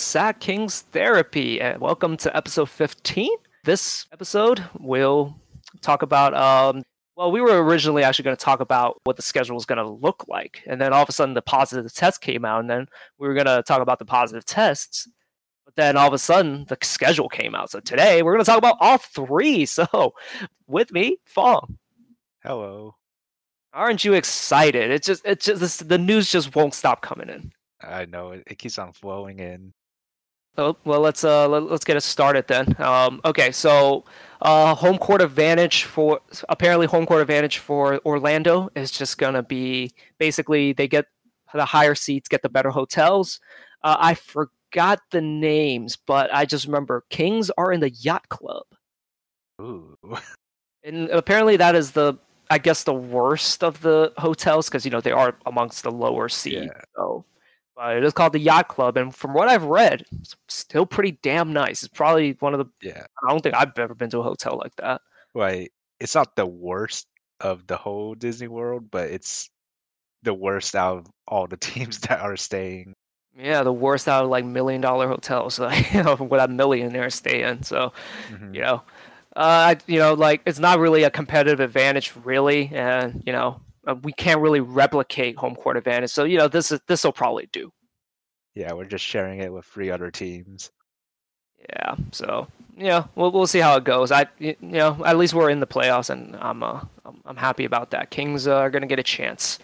Sack Kings Therapy, and welcome to episode 15. This episode we'll talk about, um, well, we were originally actually going to talk about what the schedule was going to look like, and then all of a sudden the positive test came out, and then we were going to talk about the positive tests, but then all of a sudden the schedule came out. So today we're going to talk about all three. So with me, Fong. Hello. Aren't you excited? It's just, it's just, this, the news just won't stop coming in. I know it, it keeps on flowing in. Oh, well, let's uh let, us get it started then. Um, okay, so uh, home court advantage for apparently home court advantage for Orlando is just gonna be basically they get the higher seats, get the better hotels. Uh, I forgot the names, but I just remember Kings are in the yacht club. Ooh. And apparently that is the I guess the worst of the hotels because you know they are amongst the lower seat. Yeah. So it is called the Yacht Club, and from what I've read, it's still pretty damn nice. It's probably one of the. Yeah. I don't think I've ever been to a hotel like that. Right. It's not the worst of the whole Disney World, but it's the worst out of all the teams that are staying. Yeah, the worst out of like million dollar hotels, like, you know, what a millionaire stay in. So, mm-hmm. you know, uh, you know, like it's not really a competitive advantage, really, and you know, we can't really replicate home court advantage. So you know this is this will probably do. Yeah, we're just sharing it with three other teams. Yeah, so yeah, we'll we'll see how it goes. I you know at least we're in the playoffs, and I'm uh I'm, I'm happy about that. Kings uh, are gonna get a chance.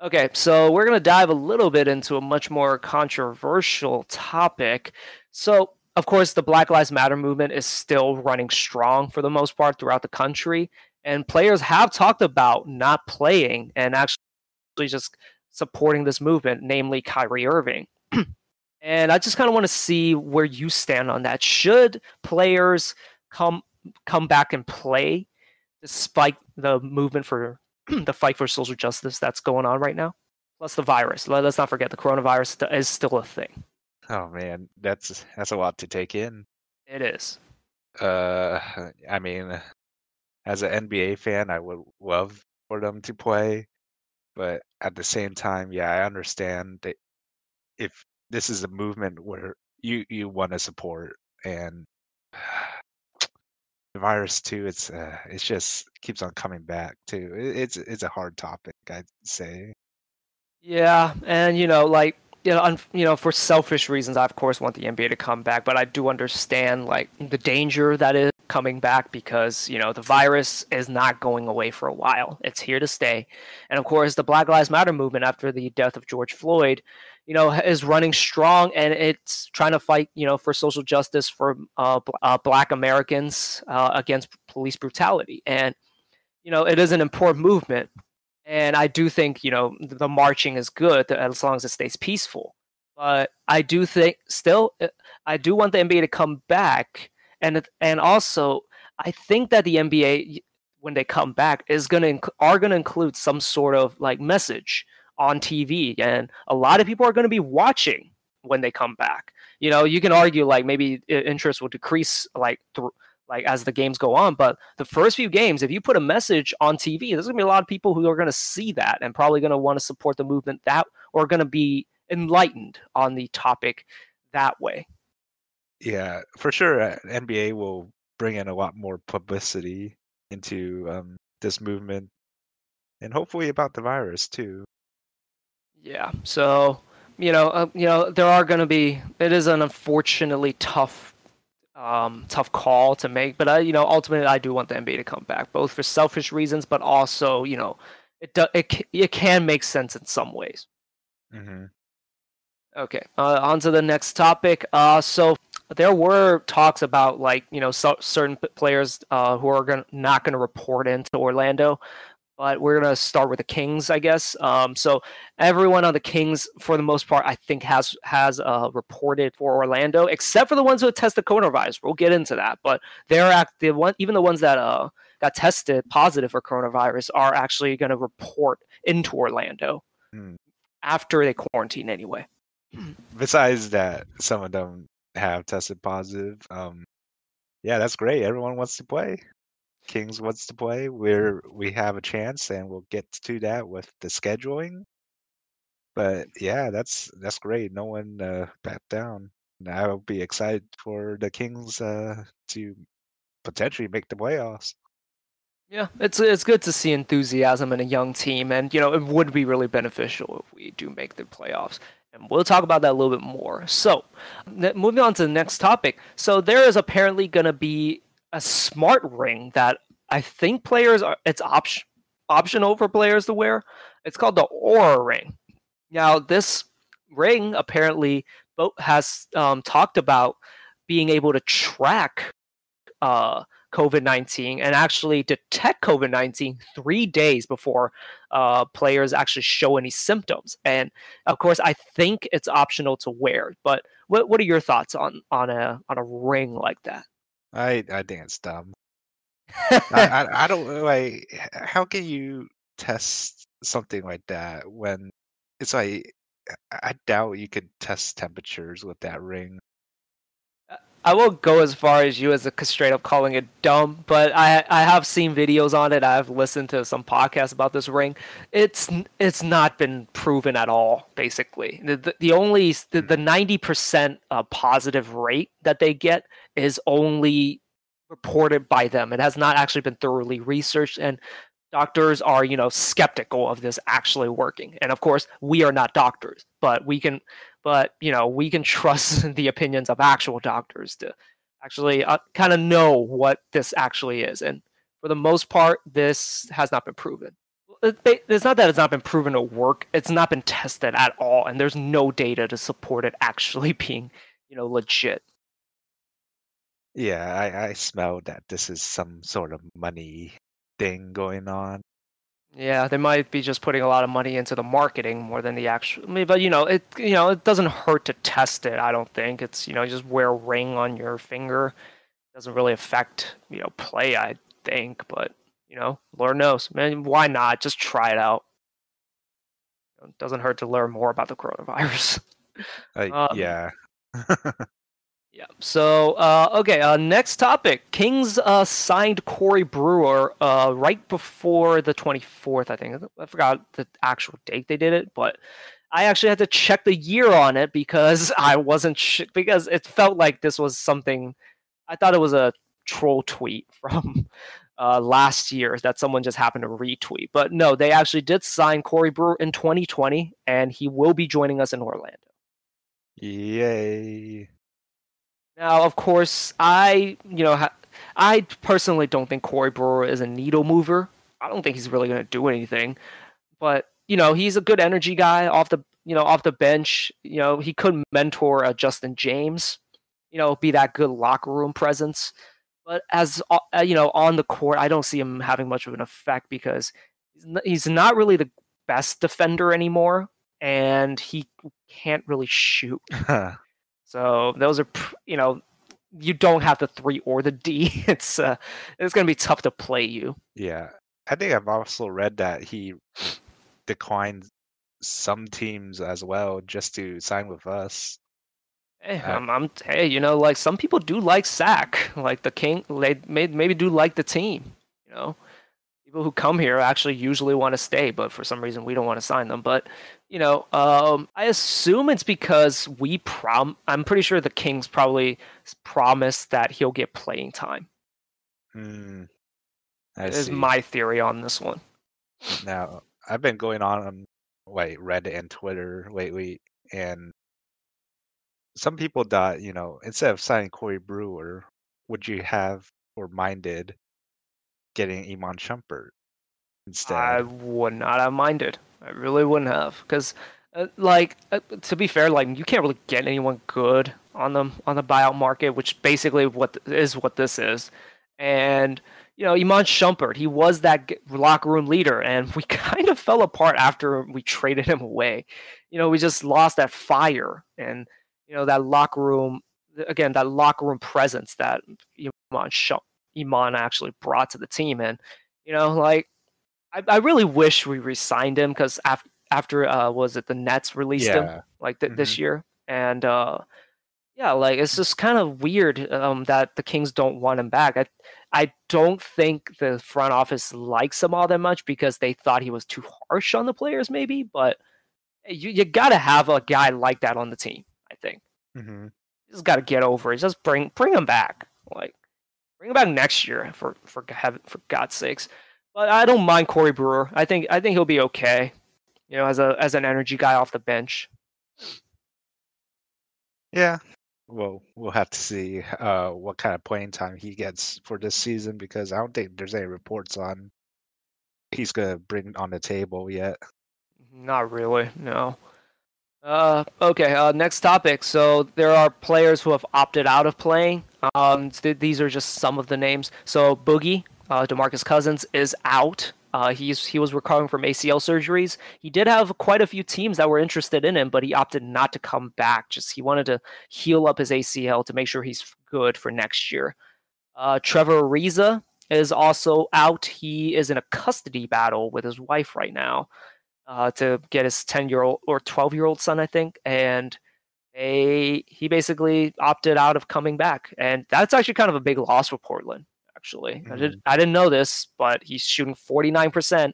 Okay, so we're gonna dive a little bit into a much more controversial topic. So of course, the Black Lives Matter movement is still running strong for the most part throughout the country. And players have talked about not playing and actually just supporting this movement, namely Kyrie Irving. and I just kind of want to see where you stand on that. Should players come come back and play despite the movement for the fight for social justice that's going on right now? Plus the virus. Let's not forget the coronavirus is still a thing. Oh man, that's that's a lot to take in. It is. Uh, I mean, as an NBA fan, I would love for them to play, but at the same time, yeah, I understand that if this is a movement where you you want to support and the virus too, it's uh, it's just keeps on coming back too. it's it's a hard topic, I'd say. Yeah, and you know, like you know, un, you know, for selfish reasons, I of course want the NBA to come back, but I do understand like the danger that is coming back because you know the virus is not going away for a while. It's here to stay, and of course, the Black Lives Matter movement after the death of George Floyd, you know, is running strong and it's trying to fight, you know, for social justice for uh, uh, Black Americans uh, against police brutality, and you know, it is an important movement and I do think, you know, the marching is good as long as it stays peaceful. But I do think still, uh, I do want the NBA to come back. And, and also, I think that the NBA, when they come back, is to, are going to include some sort of like message on TV. And a lot of people are going to be watching when they come back. You know, you can argue like maybe uh, interest will decrease like through like as the games go on. But the first few games, if you put a message on TV, there's gonna be a lot of people who are gonna see that and probably gonna want to support the movement that or gonna be enlightened on the topic that way. Yeah, for sure. Uh, NBA will bring in a lot more publicity into um, this movement, and hopefully about the virus too. Yeah. So you know, uh, you know, there are going to be. It is an unfortunately tough um, tough call to make. But I, you know, ultimately, I do want the NBA to come back, both for selfish reasons, but also, you know, it do, it it can make sense in some ways. Mm-hmm. Okay, uh, on to the next topic. Uh, so there were talks about like you know so, certain players uh, who are gonna, not going to report into Orlando but we're gonna start with the Kings, I guess. Um, so everyone on the Kings, for the most part, I think has has uh, reported for Orlando, except for the ones who tested coronavirus. We'll get into that, but they're active. One, even the ones that uh, got tested positive for coronavirus are actually going to report into Orlando hmm. after they quarantine anyway. Besides that, some of them have tested positive. Um, yeah, that's great. Everyone wants to play. Kings wants to play, We're we have a chance, and we'll get to that with the scheduling. But yeah, that's that's great. No one uh, backed down I'll be excited for the Kings uh, to potentially make the playoffs. Yeah, it's it's good to see enthusiasm in a young team, and you know it would be really beneficial if we do make the playoffs. And we'll talk about that a little bit more. So, moving on to the next topic. So there is apparently going to be a smart ring that I think players are it's option optional for players to wear. It's called the Oura ring. Now, this ring apparently has um, talked about being able to track uh, COVID 19 and actually detect COVID 19 three days before uh, players actually show any symptoms. And of course, I think it's optional to wear. But what, what are your thoughts on, on, a, on a ring like that? I, I think it's dumb. I, I, I don't like how can you test something like that when it's like I doubt you could test temperatures with that ring. I won't go as far as you as a straight up calling it dumb, but I I have seen videos on it. I've listened to some podcasts about this ring. It's it's not been proven at all. Basically, the the, the only the, ninety percent uh, positive rate that they get is only reported by them. It has not actually been thoroughly researched, and doctors are you know skeptical of this actually working and of course we are not doctors but we can but you know we can trust the opinions of actual doctors to actually uh, kind of know what this actually is and for the most part this has not been proven it's not that it's not been proven to work it's not been tested at all and there's no data to support it actually being you know legit yeah i i smell that this is some sort of money thing going on. Yeah, they might be just putting a lot of money into the marketing more than the actual. But you know, it you know it doesn't hurt to test it. I don't think it's you know you just wear a ring on your finger. It doesn't really affect you know play. I think, but you know, Lord knows, man. Why not just try it out? It doesn't hurt to learn more about the coronavirus. Uh, um, yeah. Yeah. So, uh, okay. Uh, next topic. Kings uh, signed Corey Brewer uh, right before the 24th. I think I forgot the actual date they did it, but I actually had to check the year on it because I wasn't sh- because it felt like this was something. I thought it was a troll tweet from uh, last year that someone just happened to retweet, but no, they actually did sign Corey Brewer in 2020, and he will be joining us in Orlando. Yay! Now, of course, I you know I personally don't think Corey Brewer is a needle mover. I don't think he's really going to do anything, but you know he's a good energy guy off the you know off the bench. You know he could mentor uh, Justin James. You know, be that good locker room presence. But as uh, uh you know, on the court, I don't see him having much of an effect because he's not really the best defender anymore, and he can't really shoot. So those are, you know, you don't have the three or the D. It's uh, it's going to be tough to play you. Yeah, I think I've also read that he declined some teams as well just to sign with us. Hey, uh, I'm, I'm, hey, you know, like some people do like Sack, like the King. They may, maybe do like the team. You know, people who come here actually usually want to stay, but for some reason we don't want to sign them. But you know, um, I assume it's because we prom. I'm pretty sure the Kings probably promised that he'll get playing time. Hmm. Is my theory on this one. Now I've been going on on like Reddit and Twitter lately, and some people thought, you know, instead of signing Corey Brewer, would you have or minded getting Iman Shumpert instead? I would not have minded. I really wouldn't have, because uh, like uh, to be fair, like you can't really get anyone good on the on the buyout market, which basically what is what this is. And you know, Iman Shumpert, he was that locker room leader, and we kind of fell apart after we traded him away. You know, we just lost that fire and you know that locker room again, that locker room presence that Iman Shumpert Iman actually brought to the team. And you know, like I, I really wish we re-signed him because after after uh, was it the Nets released yeah. him like th- mm-hmm. this year, and uh, yeah, like it's just kind of weird um, that the Kings don't want him back. I I don't think the front office likes him all that much because they thought he was too harsh on the players, maybe. But you you got to have a guy like that on the team. I think. Mm-hmm. just got to get over it. Just bring bring him back. Like bring him back next year for for heaven for God's sakes. But I don't mind Corey Brewer. I think I think he'll be okay. You know, as a as an energy guy off the bench. Yeah. Well, we'll have to see uh, what kind of playing time he gets for this season because I don't think there's any reports on he's gonna bring on the table yet. Not really, no. Uh, okay, uh, next topic. So there are players who have opted out of playing. Um, th- these are just some of the names. So Boogie, uh, Demarcus Cousins, is out. Uh, he's he was recovering from ACL surgeries. He did have quite a few teams that were interested in him, but he opted not to come back. Just he wanted to heal up his ACL to make sure he's good for next year. Uh, Trevor Ariza is also out. He is in a custody battle with his wife right now uh, to get his 10 year old or 12 year old son, I think. And they, he basically opted out of coming back. And that's actually kind of a big loss for Portland actually. Mm-hmm. I, did, I didn't know this, but he's shooting 49%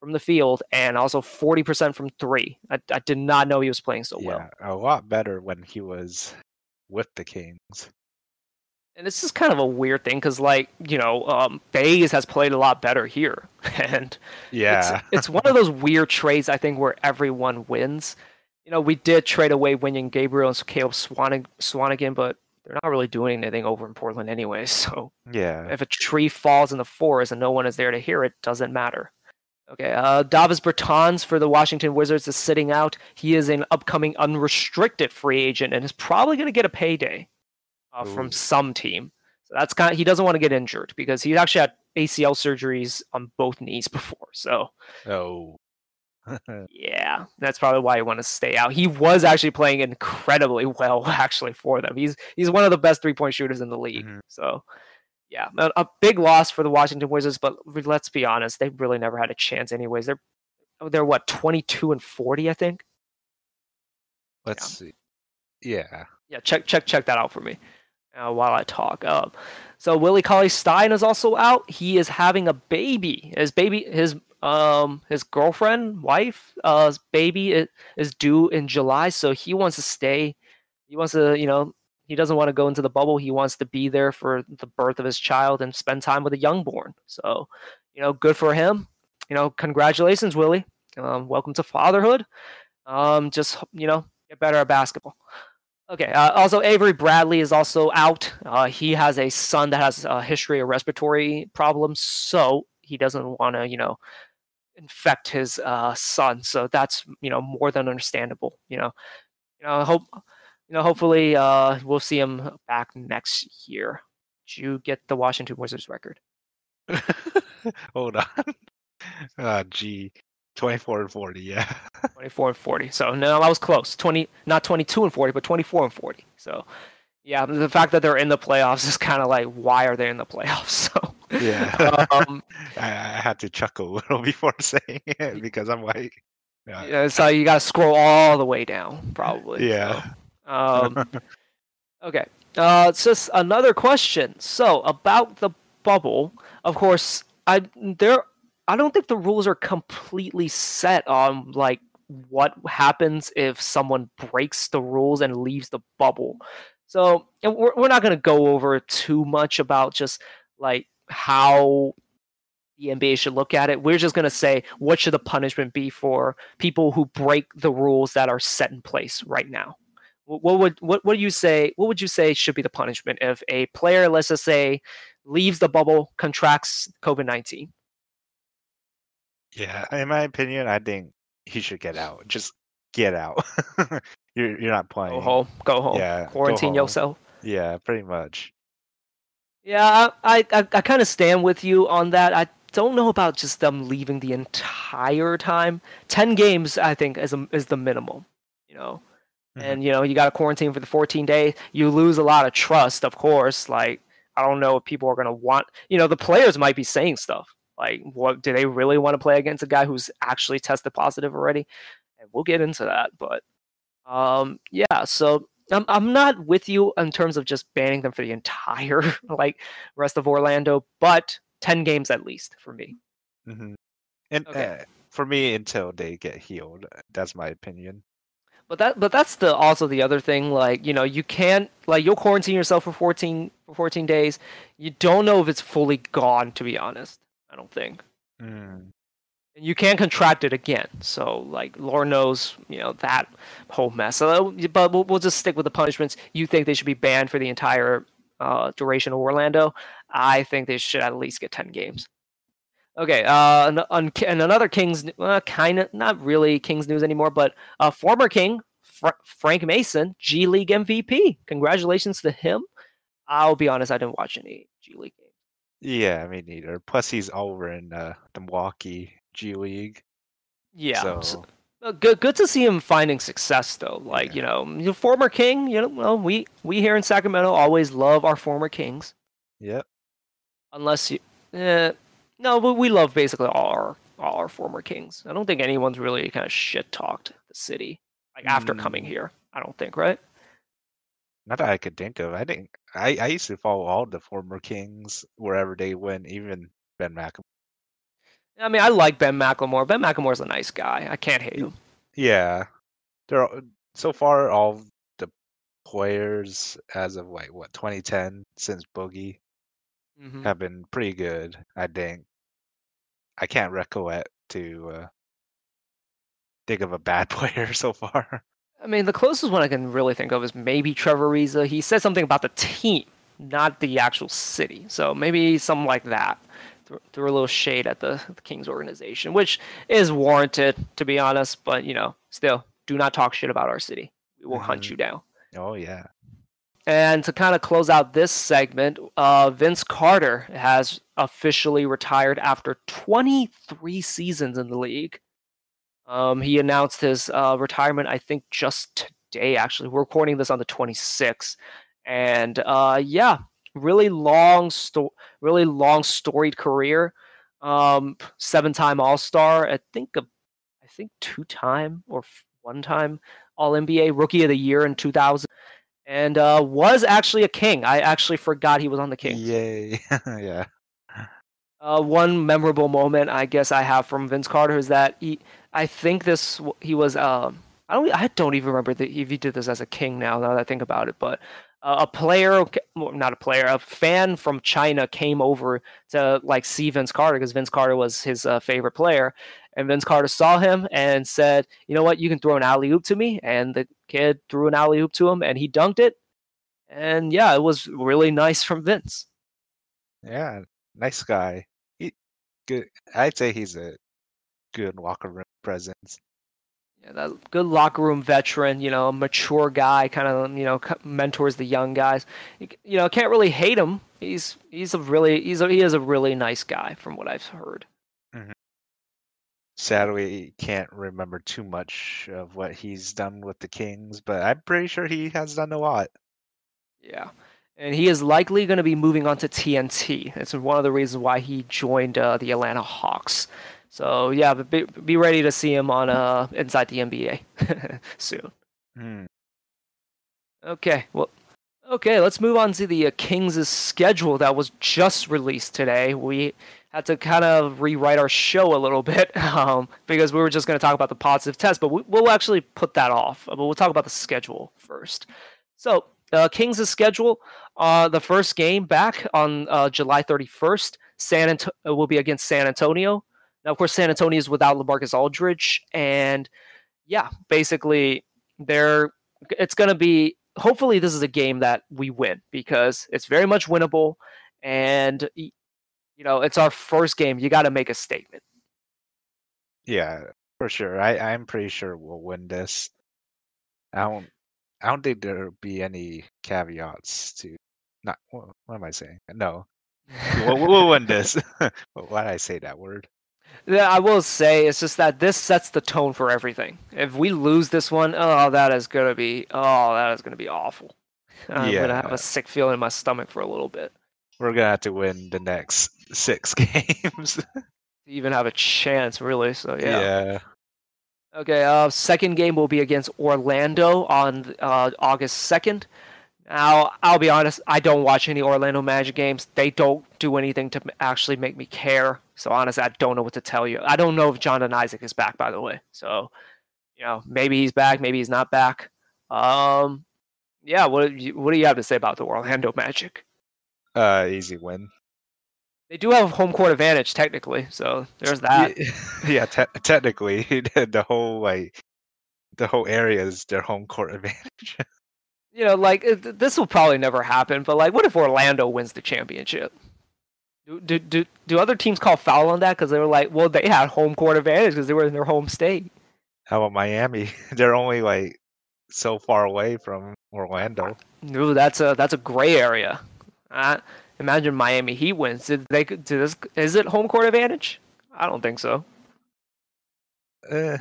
from the field and also 40% from three. I, I did not know he was playing so yeah, well. A lot better when he was with the Kings. And this is kind of a weird thing because, like, you know, um, Bays has played a lot better here. And yeah, it's, it's one of those weird trades, I think, where everyone wins. You know, we did trade away Wenyen Gabriel and Caleb Swan- Swanigan, but they're not really doing anything over in Portland anyway. So yeah, if a tree falls in the forest and no one is there to hear it, doesn't matter. Okay, uh, Davis Bertans for the Washington Wizards is sitting out. He is an upcoming unrestricted free agent and is probably going to get a payday uh, from some team. So that's kind of he doesn't want to get injured because he's actually had ACL surgeries on both knees before. So oh, yeah, that's probably why he wanted to stay out. He was actually playing incredibly well, actually, for them. He's he's one of the best three point shooters in the league. Mm-hmm. So, yeah, a, big loss for the Washington Wizards. But let's be honest, they really never had a chance, anyways. They're they're what twenty two and forty, I think. Let's yeah. see. Yeah. Yeah. Check check check that out for me uh, while I talk. Uh, so Willie Cauley Stein is also out. He is having a baby. His baby, his um his girlfriend wife uh baby is, is due in july so he wants to stay. He wants to you know he doesn't want to go into the bubble. He wants to be there for the birth of his child and spend time with a youngborn. So you know good for him. You know congratulations willie. Um, welcome to fatherhood. Um just you know get better at basketball. Okay. Uh, also, Avery Bradley is also out. Uh, he has a son that has a history of respiratory problems, so he doesn't want to, you know, infect his uh, son. So that's you know more than understandable. You know, you know, hope you know. Hopefully, uh, we'll see him back next year. Did you get the Washington Wizards record? Hold on. Uh, gee, twenty-four and forty. Yeah. twenty-four and forty. So no, I was close. Twenty, not twenty-two and forty, but twenty-four and forty. So. Yeah, the fact that they're in the playoffs is kind of like, why are they in the playoffs? So, yeah. um, I, I, had to chuckle a little before saying it because I'm like, yeah. yeah so you got to scroll all the way down, probably. Yeah. So, um, okay. Uh, it's just another question. So about the bubble, of course, I there. I don't think the rules are completely set on like what happens if someone breaks the rules and leaves the bubble. So we're, we're not going to go over too much about just like how the NBA should look at it. We're just going to say what should the punishment be for people who break the rules that are set in place right now. What would what would you say? What would you say should be the punishment if a player, let's just say, leaves the bubble, contracts COVID nineteen? Yeah, in my opinion, I think he should get out. Just get out. you're you're not playing. Go home. Go home. Yeah. Quarantine home. yourself. Yeah, pretty much. Yeah, I I, I kind of stand with you on that. I don't know about just them leaving the entire time. Ten games, I think, is a, is the minimum. You know, mm-hmm. and you know you got to quarantine for the 14 days. You lose a lot of trust, of course. Like I don't know if people are gonna want. You know, the players might be saying stuff like, what do they really want to play against a guy who's actually tested positive already? And we'll get into that, but um, yeah. So I'm I'm not with you in terms of just banning them for the entire like rest of Orlando, but ten games at least for me. Mm-hmm. And okay. uh, for me, until they get healed, that's my opinion. But that but that's the also the other thing. Like you know you can't like you'll quarantine yourself for fourteen for fourteen days. You don't know if it's fully gone. To be honest, I don't think. Mm. And you can't contract it again. So like Lord knows you know that whole mess. But we'll, we'll just stick with the punishments. You think they should be banned for the entire uh, duration of Orlando? I think they should at least get ten games. Okay, uh, and, and another Kings, uh, kind of not really Kings news anymore, but uh, former King Fr- Frank Mason, G League MVP. Congratulations to him. I'll be honest, I didn't watch any G League games. Yeah, me neither. Plus, he's over in uh, the Milwaukee G League. Yeah, So, so, uh, good. Good to see him finding success, though. Like you know, your former King. You know, well, we we here in Sacramento always love our former Kings. yep. Unless you, eh, no, but we love basically all our all our former Kings. I don't think anyone's really kind of shit talked the city like after coming Mm. here. I don't think, right? Not that I could think of. I think I, I used to follow all the former Kings wherever they went, even Ben McLemore. I mean, I like Ben McLemore. Ben McLemore's a nice guy. I can't hate him. Yeah, they're all- so far all the players as of like what 2010 since Boogie Mhm. have been pretty good. I think. I can't recollect to uh, think of a bad player so far. I mean, the closest one I can really think of is maybe Trevor Ariza. He said something about the team, not the actual city. So maybe something like that. Threw, threw a little shade at the, the Kings organization, which is warranted, to be honest. But, you know, still, do not talk shit about our city. We will hunt Mhm. you down. Oh yeah. And to kind of close out this segment, uh, Vince Carter has officially retired after 23 seasons in the league. Um, he announced his uh, retirement, I think, just today. Actually, we're recording this on the 26th, and uh, yeah, really long, sto- really long storied career. Um, seven-time All-Star. I think, a, I think two-time or one-time All NBA Rookie of the Year in 2000 and uh, was actually a king. I actually forgot he was on the Kings. Yay. yeah. Uh, one memorable moment I guess I have from Vince Carter is that he, I think this he was. Um, I don't. I don't even remember the, if he did this as a king now. Now that I think about it, but a player, not a player, a fan from China came over to like see Vince Carter because Vince Carter was his uh, favorite player, and Vince Carter saw him and said, "You know what? You can throw an alley oop to me." And the kid threw an alley oop to him, and he dunked it. And yeah, it was really nice from Vince. Yeah. Nice guy. He good. I'd say he's a good locker room presence. That good locker room veteran, you know, mature guy, kind of, you know, mentors the young guys. You, you know, can't really hate him. He's he's a really he's a, he is a really nice guy from what I've heard. Sadly, can't remember too much of what he's done with the Kings, but I'm pretty sure he has done a lot. Yeah. And he is likely going to be moving on to TNT. It's one of the reasons why he joined uh, the Atlanta Hawks. So yeah, but be, be ready to see him on uh inside the NBA soon. Hmm. Okay, well, okay, let's move on to the uh, Kings' schedule that was just released today. We had to kind of rewrite our show a little bit um, because we were just going to talk about the positive test, but we, we'll actually put that off. But we'll talk about the schedule first. So, uh, Kings' schedule, uh, the first game back on uh, July 31st, San Anto- will be against San Antonio. Now, of course, San Antonio is without LaMarcus Aldridge, and yeah, basically, they're it's going to be hopefully this is a game that we win because it's very much winnable and you know it's our first game you got to make a statement Yeah, for sure. I, I'm pretty sure we'll win this. I don't. I don't think there'll be any caveats to. Not. What, what am I saying? No. We'll, we'll win this. Why did I say that word? Yeah i will say it's just that this sets the tone for everything if we lose this one oh that is going to be oh that is going to be awful i'm going to have a sick feeling in my stomach for a little bit We're gonna have to win the next six games. to even have a chance really so yeah yeah. Okay, uh, second game will be against Orlando on uh, August 2nd. Now, I'll be honest, I don't watch any Orlando Magic games. They don't do anything to actually make me care. So, honestly, I don't know what to tell you. I don't know if Jonathan Isaac is back, by the way. So, You know, maybe he's back, maybe he's not back. Um, yeah. What do you, what do you have to say about the Orlando Magic? Uh, easy win. They do have home court advantage technically, so there's that. Yeah, te- technically, the whole like the whole area is their home court advantage. you know, like it, this will probably never happen, but like, what if Orlando wins the championship? Do do do, other teams call foul on that because they were like, well, they had home court advantage because they were in their home state. How about Miami? They're only like so far away from Orlando. Ooh, that's a that's a gray area. Uh, imagine Miami Heat wins. Did they? Did this? Is it home court advantage? I don't think so. Eh,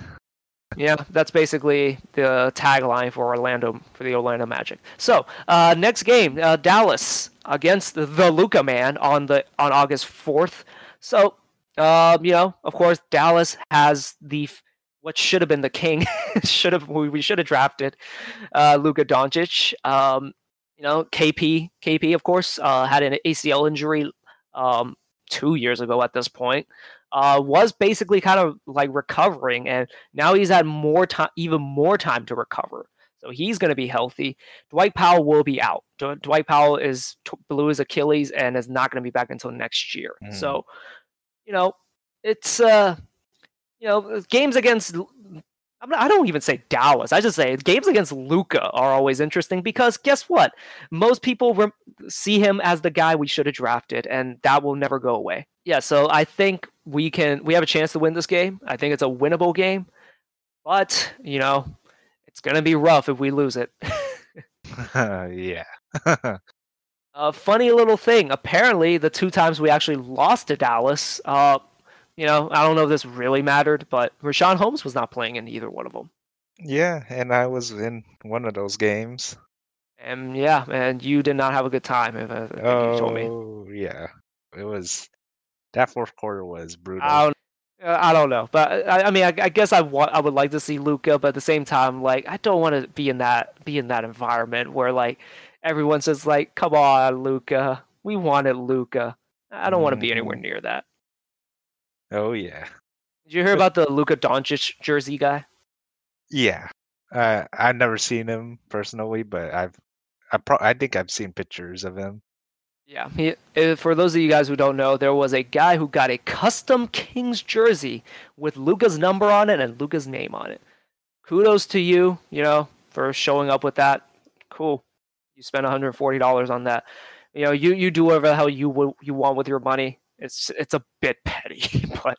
Yeah, that's basically the tagline for Orlando for the Orlando Magic. So uh, next game, uh, Dallas against the, the Luka man on the on August fourth. So um, you know, of course, Dallas has the what should have been the king. should have we, we should have drafted uh, Luka Doncic. Um, you know, KP KP of course uh, had an ACL injury um, two years ago at this point. Uh, was basically kind of like recovering, and now he's had more time, even more time to recover. So he's going to be healthy. Dwight Powell will be out. Dw- Dwight Powell is t- blew his Achilles and is not going to be back until next year. Mm. So, you know, it's uh, you know, games against. I'm not- I don't even say Dallas. I just say games against Luka are always interesting because guess what? Most people rem- see him as the guy we should have drafted, and that will never go away. Yeah, so I think we can. We have a chance to win this game. I think it's a winnable game, but you know, it's gonna be rough if we lose it. yeah. A funny little thing. Apparently, the two times we actually lost to Dallas, uh, you know, I don't know if this really mattered, but Richaun Holmes was not playing in either one of them. yeah, and I was in one of those games. And yeah, and you did not have a good time. If, uh, if you told me, Oh, yeah. It was that fourth quarter was brutal. I don't, uh, I don't know, but I, I mean, I, I guess I want, I would like to see Luka, but at the same time, like, I don't want to be in that, be in that environment where like everyone says like, "Come on, Luka, we wanted Luka." I don't want to be anywhere Mhm. near that. Oh yeah. Did you hear about the Luka Doncic jersey guy? Yeah. Uh, I've never seen him personally, but I've I pro- I think I've seen pictures of him. Yeah. He, uh, for those of you guys who don't know, there was a guy who got a custom Kings jersey with Luka's number on it and Luka's name on it. Kudos to you, you know, for showing up with that. Cool. You spent $140 on that. You know, you, you do whatever the hell you would you want with your money. It's it's a bit petty, but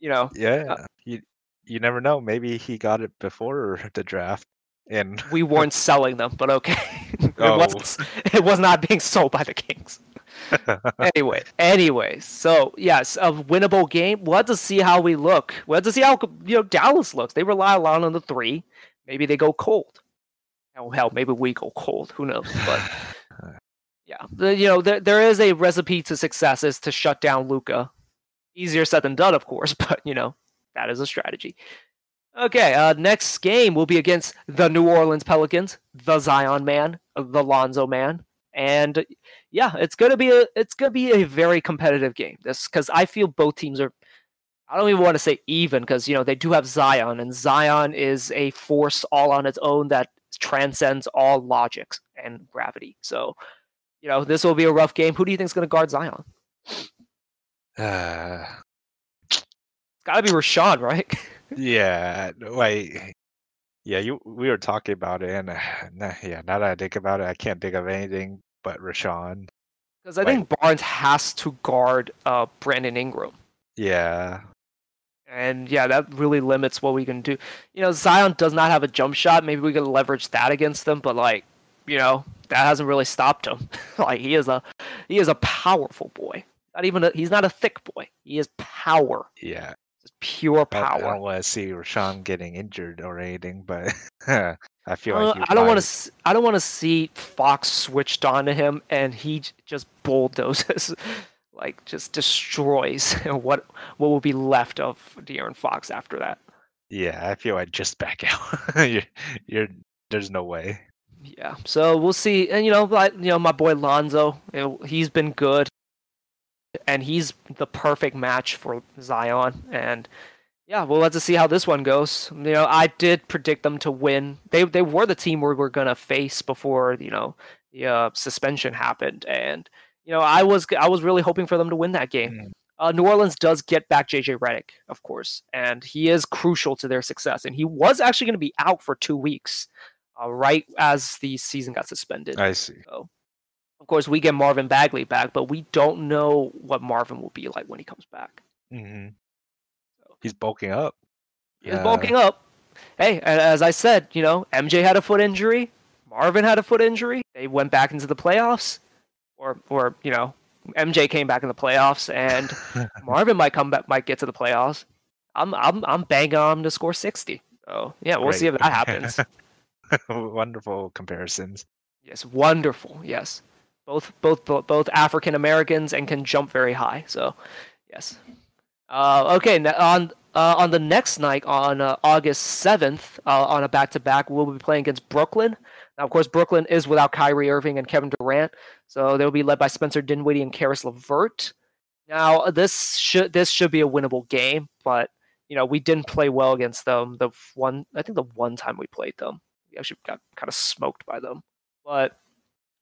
you know, uh, Yeah. you you never know. Maybe he got it before the draft. And we weren't selling them, but okay. it, Oh. was, it was not being sold by the Kings. anyway, anyway, so yes, a winnable game. We'll have to see how we look. We'll have to see how you know Dallas looks. They rely a lot on the three. Maybe they go cold. Hell, hell, maybe we go cold. Who knows? But uh, yeah, the, you know, there there is a recipe to success is to shut down Luka. Easier said than done, of course, but you know that is a strategy. Okay, uh, next game will be against the New Orleans Pelicans, the Zion man, the Lonzo man, and yeah, it's gonna be a it's gonna be a very competitive game. This because I feel both teams are. I don't even want to say even because you know they do have Zion, and Zion is a force all on its own that transcends all logics and gravity. So, you know, this will be a rough game. Who do you think is going to guard Zion? uh, It's got to be Richaun, right? yeah, like yeah, you we were talking about it, and uh, nah, yeah, now that I think about it, I can't think of anything but Richaun. Because I Right. think Barnes has to guard uh, Brandon Ingram. Yeah, And yeah, that really limits what we can do. You know, Zion does not have a jump shot. Maybe we can leverage that against them, but like, you know, that hasn't really stopped him. like he is a he is a powerful boy. Not even a, he's not a thick boy. He is power. yeah. Just pure I, I power. don't want to see Richaun getting injured or anything, but I feel I like uh, I don't want to. I don't want to see Fox switched onto him and he just bulldozes, like just destroys what what will be left of De'Aaron Fox after that. Yeah, I feel like just back out. you're, you're, there's no way. Yeah, so we'll see. And you know, like you know, my boy Lonzo, he's been good, and he's the perfect match for Zion. And Yeah, well, let's see how this one goes. You know, I did predict them to win. They they were the team we were gonna face before you know the uh, suspension happened, and you know I was I was really hoping for them to win that game. Mm. Uh, New Orleans does get back JJ Redick, of course, and he is crucial to their success. And he was actually going to be out for two weeks, uh, right as the season got suspended. I see. So, of course, we get Marvin Bagley back, but we don't know what Marvin will be like when he comes back. Mm-hmm. So, he's bulking up. He's yeah. bulking up. Hey, as I said, you know, MJ had a foot injury. Marvin had a foot injury. They went back into the playoffs, or or you know, MJ came back in the playoffs, and Marvin might come back, might get to the playoffs. I'm I'm I'm banging on him to score sixty. So yeah, we'll Great. see if that happens. wonderful comparisons. Yes, wonderful. Yes, both both both African Americans and can jump very high. So yes. Uh, okay, on uh, on the next night on uh, August seventh, uh, on a back to back, we'll be playing against Brooklyn. Now, of course, Brooklyn is without Kyrie Irving and Kevin Durant, so they'll be led by Spencer Dinwiddie and Caris LeVert. Now, this should this should be a winnable game, but you know we didn't play well against them. The one I think the one time we played them, we actually got kind of smoked by them. But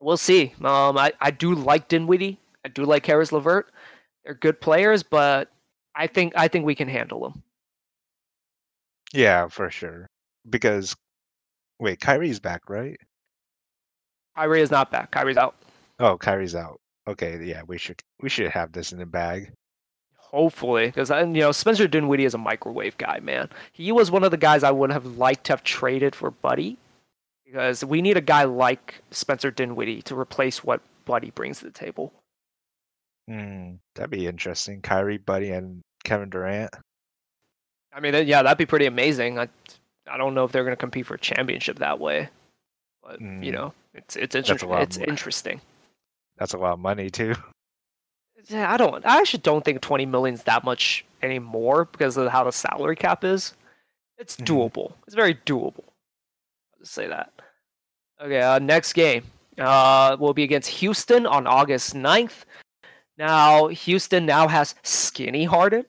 we'll see. Um, I I do like Dinwiddie. I do like Caris LeVert. They're good players, but I think I think we can handle them. Yeah, for sure. Because Wait, Kyrie's back, right? Kyrie is not back. Kyrie's out. Oh, Kyrie's out. Okay, yeah, we should we should have this in the bag. Hopefully, because you know Spencer Dinwiddie is a microwave guy, man. He was one of the guys I would have liked to have traded for Buddy, because we need a guy like Spencer Dinwiddie to replace what Buddy brings to the table. Hmm, that'd be interesting. Kyrie, Buddy, and Kevin Durant. I mean, yeah, that'd be pretty amazing. I, I don't know if they're going to compete for a championship that way, but mm. you know, it's it's inter- it's interesting. That's a lot of money too. Yeah, I don't. I actually don't think twenty million is that much anymore because of how the salary cap is. It's mm-hmm. doable. It's very doable. I'll just say that. Okay, uh, next game uh, will be against Houston on August 9th. Now, Houston now has Skinny Harden,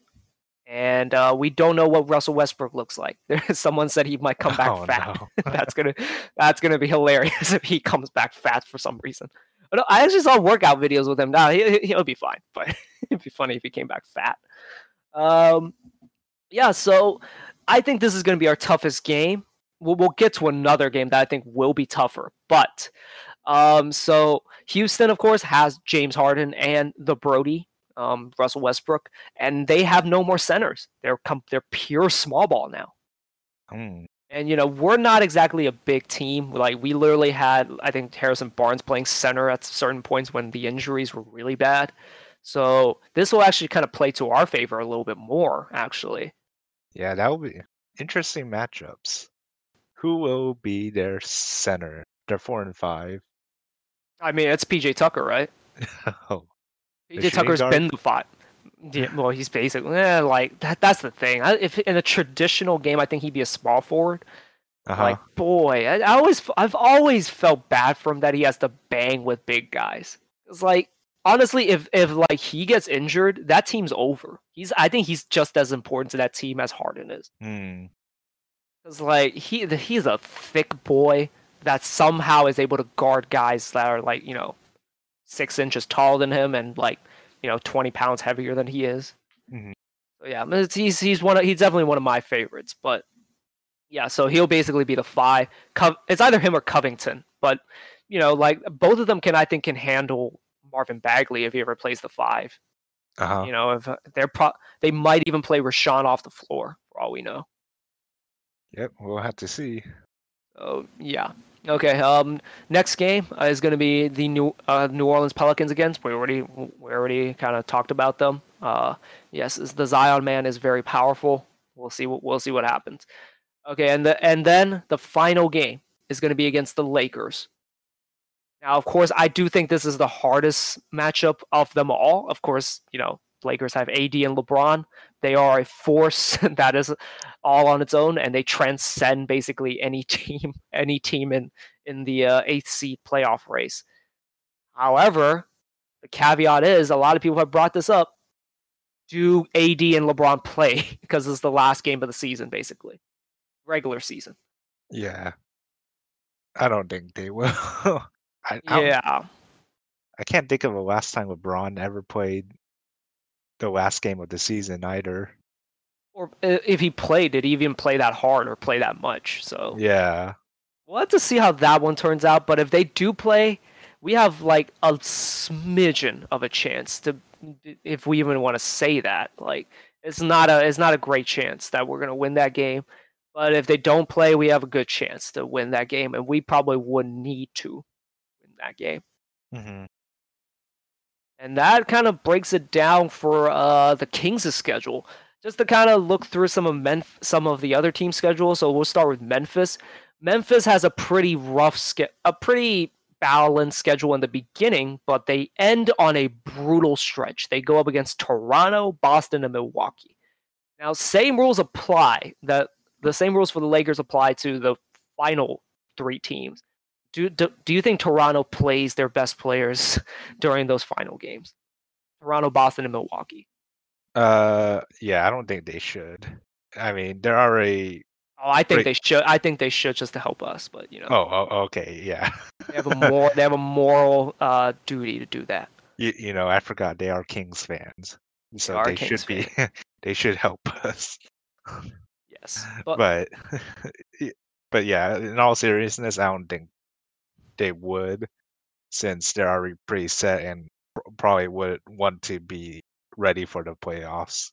and uh, we don't know what Russell Westbrook looks like. Someone said he might come back oh, fat. No. that's gonna that's gonna be hilarious if he comes back fat for some reason. I actually saw workout videos with him. Now he, he'll be fine, but it'd be funny if he came back fat. Um, yeah. So I think this is gonna be our toughest game. We'll, we'll get to another game that I think will be tougher, but um, so Houston, of course, has James Harden and the Brodie um, Russell Westbrook, and they have no more centers. They're com- they're pure small ball now. Mm. And you know we're not exactly a big team. Like we literally had, I think Harrison Barnes playing center at certain points when the injuries were really bad. So this will actually kind of play to our favor a little bit more, actually. Yeah, that will be interesting matchups. Who will be their center? They're four and five. I mean, it's PJ Tucker, right? oh, PJ Tucker's guard? been the five. Yeah, well, he's basically eh, like that. That's the thing. I, if in a traditional game, I think he'd be a small forward. Uh-huh. Like boy, I, I, always, I've always felt bad for him that he has to bang with big guys. It's like honestly, if if like he gets injured, that team's over. He's, I think he's just as important to that team as Harden is. Hmm. Because like he, he's a thick boy that somehow is able to guard guys that are like you know six inches taller than him and like you know 20 pounds heavier than he is. Mm-hmm. So yeah, he's he's one of, he's definitely one of my favorites. But yeah, so he'll basically be the five. It's either him or Covington, but you know, like both of them can I think can handle Marvin Bagley if he ever plays the 5 uh-huh. You know, if they're pro- they might even play Richaun off the floor for all we know. Yep, we'll have to see. Oh yeah, Okay. Um, next game uh, is going to be the New uh, New Orleans Pelicans against. We already we already kind of talked about them. Uh, yes, the Zion man is very powerful. We'll see. What, we'll see what happens. Okay, and the and then the final game is going to be against the Lakers. Now, of course, I do think this is the hardest matchup of them all. Of course, you know Lakers have AD and LeBron. They are a force that is all on its own, and they transcend basically any team, any team in in the uh, eighth seed playoff race. However, the caveat is a lot of people have brought this up. do AD and LeBron play because it's the last game of the season, basically, regular season. Yeah. I don't think they will. I, I, Yeah, I can't think of the last time LeBron ever played the last game of the season either. or if he played, did he even play that hard or play that much? So Yeah. we'll have to see how that one turns out. But if they do play, we have like a smidgen of a chance to, if we even want to say that. Like it's not a it's not a great chance that we're gonna win that game. But if they don't play, we have a good chance to win that game, and we probably would need to win that game. hmm And that kind of breaks it down for uh, the Kings' schedule. Just to kind of look through some of Menf- some of the other team schedules. So we'll start with Memphis. Memphis has a pretty rough ske- a pretty balanced schedule in the beginning, but they end on a brutal stretch. They go up against Toronto, Boston, and Milwaukee. Now, same rules apply. That the same rules for the Lakers apply to the final three teams. Do, do, do you think Toronto plays their best players during those final games? Toronto, Boston, and Milwaukee. Uh, yeah, I don't think they should. I mean, they're already. Oh, I think Right. they should. I think they should just to help us. But you know, Oh, oh okay, yeah. they have a more they have a moral uh, duty to do that. you, you know, I forgot they are Kings fans, so they Kings should be. they should help us. Yes, but, but but yeah, in all seriousness, I don't think they would, since they're already pretty set and pr- probably would want to be ready for the playoffs.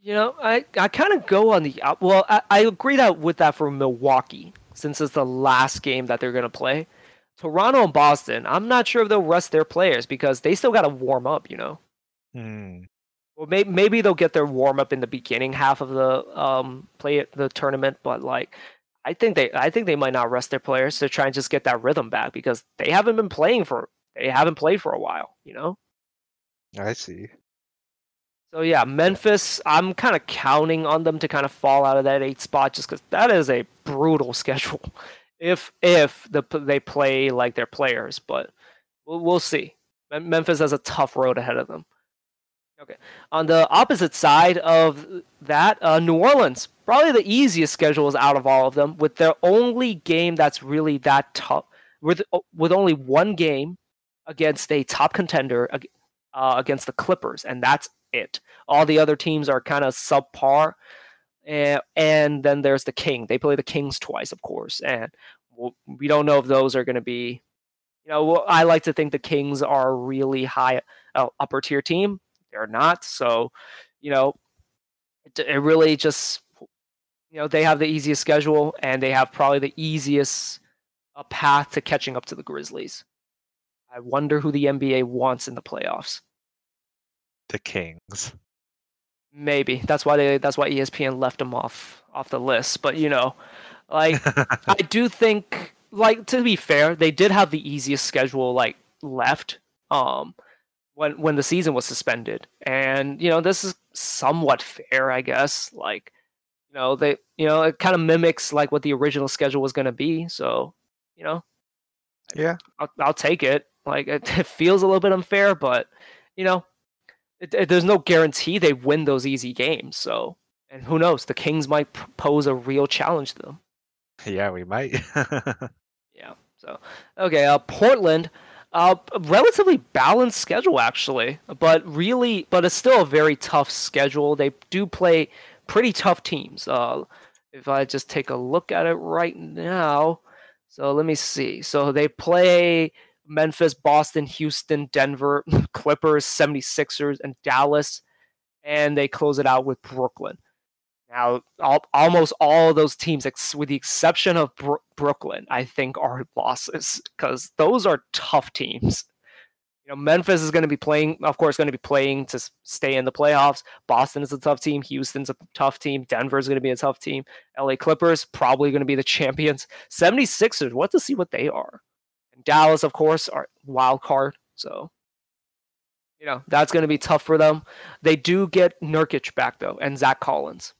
you know, I I kind of go on the well. I, I agree that with that for Milwaukee, since it's the last game that they're gonna play. Toronto and Boston, I'm not sure if they'll rest their players because they still got to warm up. You know. Hmm. Well, maybe maybe they'll get their warm up in the beginning half of the um play the tournament, but like I think they I think they might not rest their players to try and just get that rhythm back because they haven't been playing for they haven't played for a while, you know. I see. So yeah, Memphis, I'm kind of counting on them to kind of fall out of that eight spot just because that is a brutal schedule. If if the they play like their players, but we'll, we'll see. Memphis has a tough road ahead of them. Okay, on the opposite side of that, uh, New Orleans probably the easiest schedules out of all of them, with their only game that's really that tough, with with only one game against a top contender uh, against the Clippers, and that's it. All the other teams are kind of subpar. And, and then there's the King. They play the Kings twice, of course, and we don't know if those are going to be. You know, I like to think the Kings are a really high uh, upper tier team. They're not, so you know, it, it really just you know they have the easiest schedule and they have probably the easiest uh, path to catching up to the Grizzlies. I wonder who the NBA wants in the playoffs. The Kings. Maybe that's why they that's why ESPN left them off off the list. But you know, like I do think like to be fair, they did have the easiest schedule like left um when when the season was suspended. And you know, this is somewhat fair, I guess. Like know, they you know, it kind of mimics like what the original schedule was going to be. So, you know, yeah. I'll, I'll take it. Like it, it feels a little bit unfair, but you know, it, it- there's no guarantee they win those easy games. So, and who knows? The Kings might pose a real challenge to them. Yeah, we might. Yeah. So, okay. Uh, Portland, uh, relatively balanced schedule actually, but really, but it's still a very tough schedule. They do play pretty tough teams. Uh, if I just take a look at it right now, so let me see. So they play Memphis, Boston, Houston, Denver, Clippers, 76ers, and Dallas, and they close it out with Brooklyn. Now, all, almost all those teams, ex- with the exception of Bro- Brooklyn, I think are losses because those are tough teams. You know, Memphis is going to be playing, of course, going to be playing to stay in the playoffs. Boston is a tough team. Houston's a tough team. Denver is going to be a tough team. LA Clippers probably going to be the champions. 76ers, what to see what they are. And Dallas, of course, are wild card. So, you know, that's going to be tough for them. They do get Nurkic back though, and Zach Collins.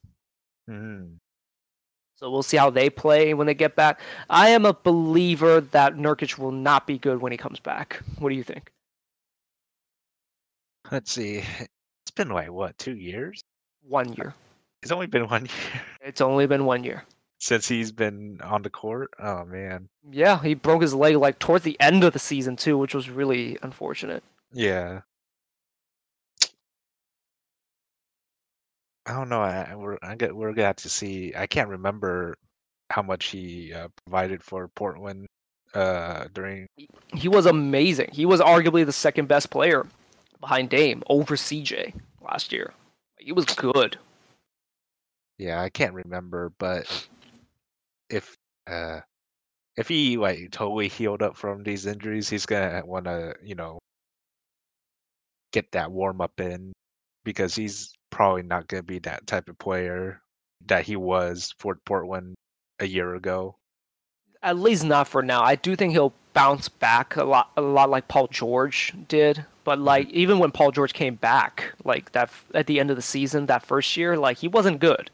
Mhm. So we'll see how they play when they get back. I am a believer that Nurkic will not be good when he comes back. What do you think? Let's see. It's been like what two years? One year. It's only been one year It's only been one year. since he's been on the court. Oh man. Yeah, he broke his leg like towards the end of the season too, which was really unfortunate. Yeah. I don't know. I, we're I get we're gonna have to see. I can't remember how much he uh, provided for Portland uh, during. He was amazing. He was arguably the second best player behind Dame over CJ last year. He was good. Yeah, I can't remember, but if uh, if he like totally healed up from these injuries, he's gonna want to you know get that warm up in because he's probably not gonna be that type of player that he was for Portland a year ago. At least not for now. I do think he'll bounce back a lot, a lot like Paul George did. But like even when Paul George came back, like that at the end of the season, that first year, like he wasn't good.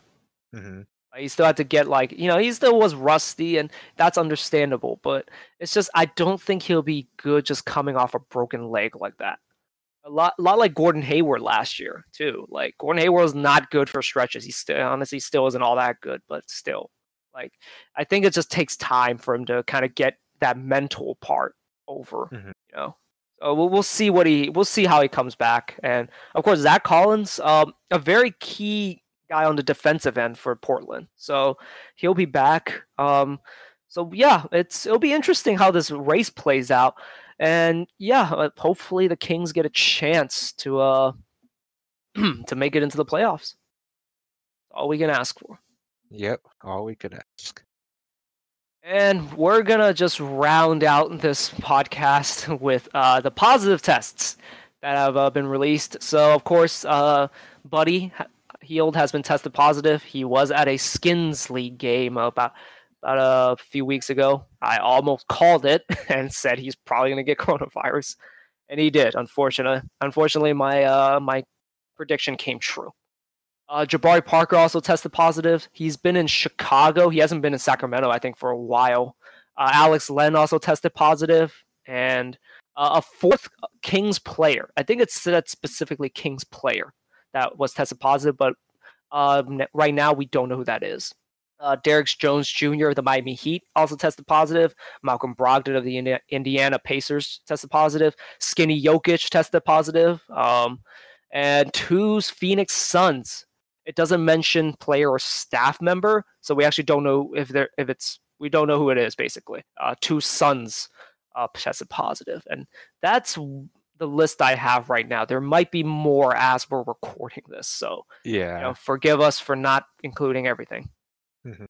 hmm He still had to get like you know he still was rusty, and that's understandable. But it's just I don't think he'll be good just coming off a broken leg like that. A lot, a lot like Gordon Hayward last year too. Like Gordon Hayward was not good for stretches. He still honestly still isn't all that good, but still, like I think it just takes time for him to kind of get that mental part over. Mhm. You know. So we'll, we'll see what he we'll see how he comes back, and of course Zach Collins, um, a very key guy on the defensive end for Portland. So he'll be back. Um, so yeah, it's it'll be interesting how this race plays out, and yeah, uh, hopefully the Kings get a chance to uh to make it into the playoffs. All we can ask for. Yep, all we could ask. And we're gonna just round out this podcast with uh, the positive tests that have uh, been released. So, of course, uh, Buddy Hield has been tested positive. He was at a Skins League game about about a few weeks ago. I almost called it and said he's probably gonna get coronavirus, and he did. Unfortunately, unfortunately, my uh, my prediction came true. Uh, Jabari Parker also tested positive. He's been in Chicago. He hasn't been in Sacramento, I think, for a while. Uh, Alex Len also tested positive, and uh, a fourth Kings player. I think it's said specifically Kings player that was tested positive, but uh, right now we don't know who that is. Uh, Derrick Jones Jr. of the Miami Heat also tested positive. Malcolm Brogdon of the Indi- Indiana Pacers tested positive. Skinny Jokic tested positive. Um, and two Phoenix Suns it doesn't mention player or staff member, so we actually don't know if they're if it's we don't know who it is basically. Uh, two Suns uh, tested positive, and that's the list I have right now. There might be more as we're recording this, so Yeah. you know, forgive us for not including everything. Mm-hmm.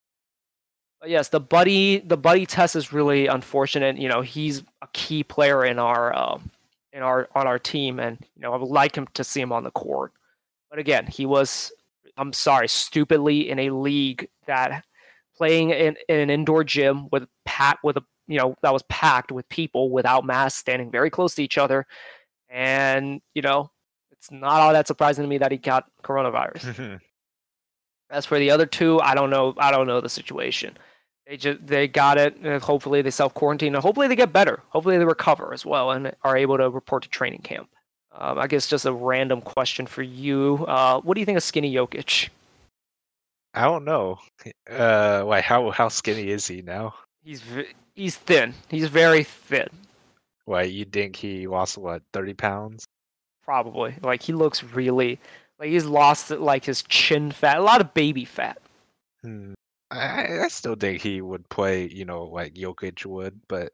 But yes, the buddy the buddy test is really unfortunate. You know, he's a key player in our um, in our on our team, and you know, I would like him to see him on the court. But again, he was I'm sorry, stupidly in a league that playing in, in an indoor gym with pat with a you know that was packed with people without masks standing very close to each other, and you know it's not all that surprising to me that he got coronavirus. As for the other two, I don't know. I don't know the situation. They just they got it. And hopefully they self quarantine. And hopefully they get better. Hopefully they recover as well and are able to report to training camp. Um, I guess just a random question for you. Uh, what do you think of Skinny Jokic? I don't know. Uh, like how how skinny is he now? He's v- he's thin. He's very thin. Why you think he lost what thirty pounds? Probably like he looks really like he's lost like his chin fat, a lot of baby fat. Hmm. I I still think he would play. You know, like Jokic would, but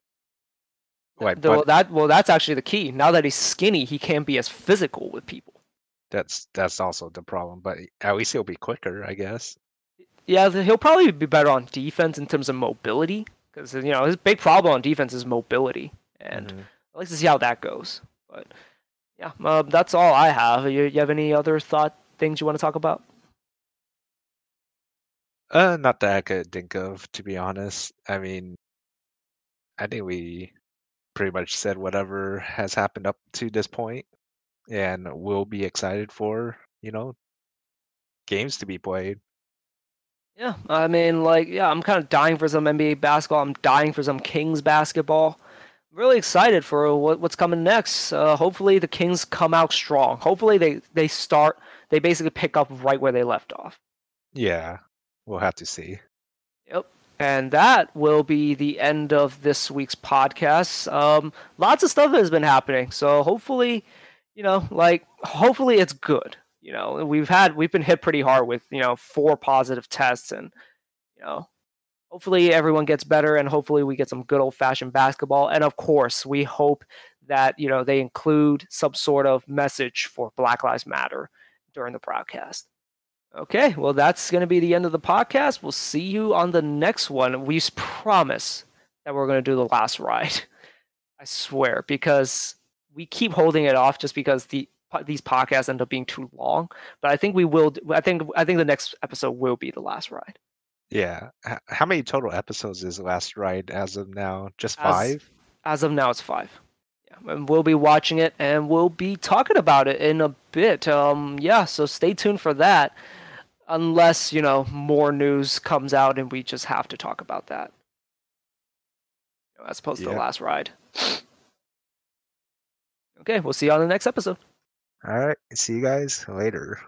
Though but that well, that's actually the key. Now that he's skinny, he can't be as physical with people. that's that's also the problem. But at least he'll be quicker, I guess. Yeah, he'll probably be better on defense in terms of mobility because you know his big problem on defense is mobility, and Mhm. I'd like to see how that goes. But yeah, um, that's all I have. You, you have any other thought things you want to talk about? Uh, not that I could think of, to be honest. I mean, I think we pretty much said whatever has happened up to this point, and we'll be excited for, you know, games to be played. Yeah, I mean, like, yeah, I'm kind of dying for some NBA basketball. I'm dying for some Kings basketball. I'm really excited for what, what's coming next. Uh, hopefully the Kings come out strong. Hopefully they they start they basically pick up right where they left off. Yeah, we'll have to see. Yep. And that will be the end of this week's podcast. Um, lots of stuff has been happening, so hopefully, you know, like hopefully it's good. You know, we've had we've been hit pretty hard with you know four positive tests, and you know, hopefully everyone gets better, and hopefully we get some good old fashioned basketball. And of course, we hope that you know they include some sort of message for Black Lives Matter during the broadcast. Okay, well, that's going to be the end of the podcast. We'll see you on the next one. We promise that we're going to do the last ride. I swear, because we keep holding it off just because the these podcasts end up being too long. But I think we will. I think I think the next episode will be the last ride. Yeah. How many total episodes is Last Ride as of now? Just five? As, as of now, it's five. Yeah, and we'll be watching it and we'll be talking about it in a bit. Um, yeah, so stay tuned for that unless you know more news comes out and we just have to talk about that. As opposed yeah. to the last ride. Okay we'll see you on the next episode. All right see you guys later.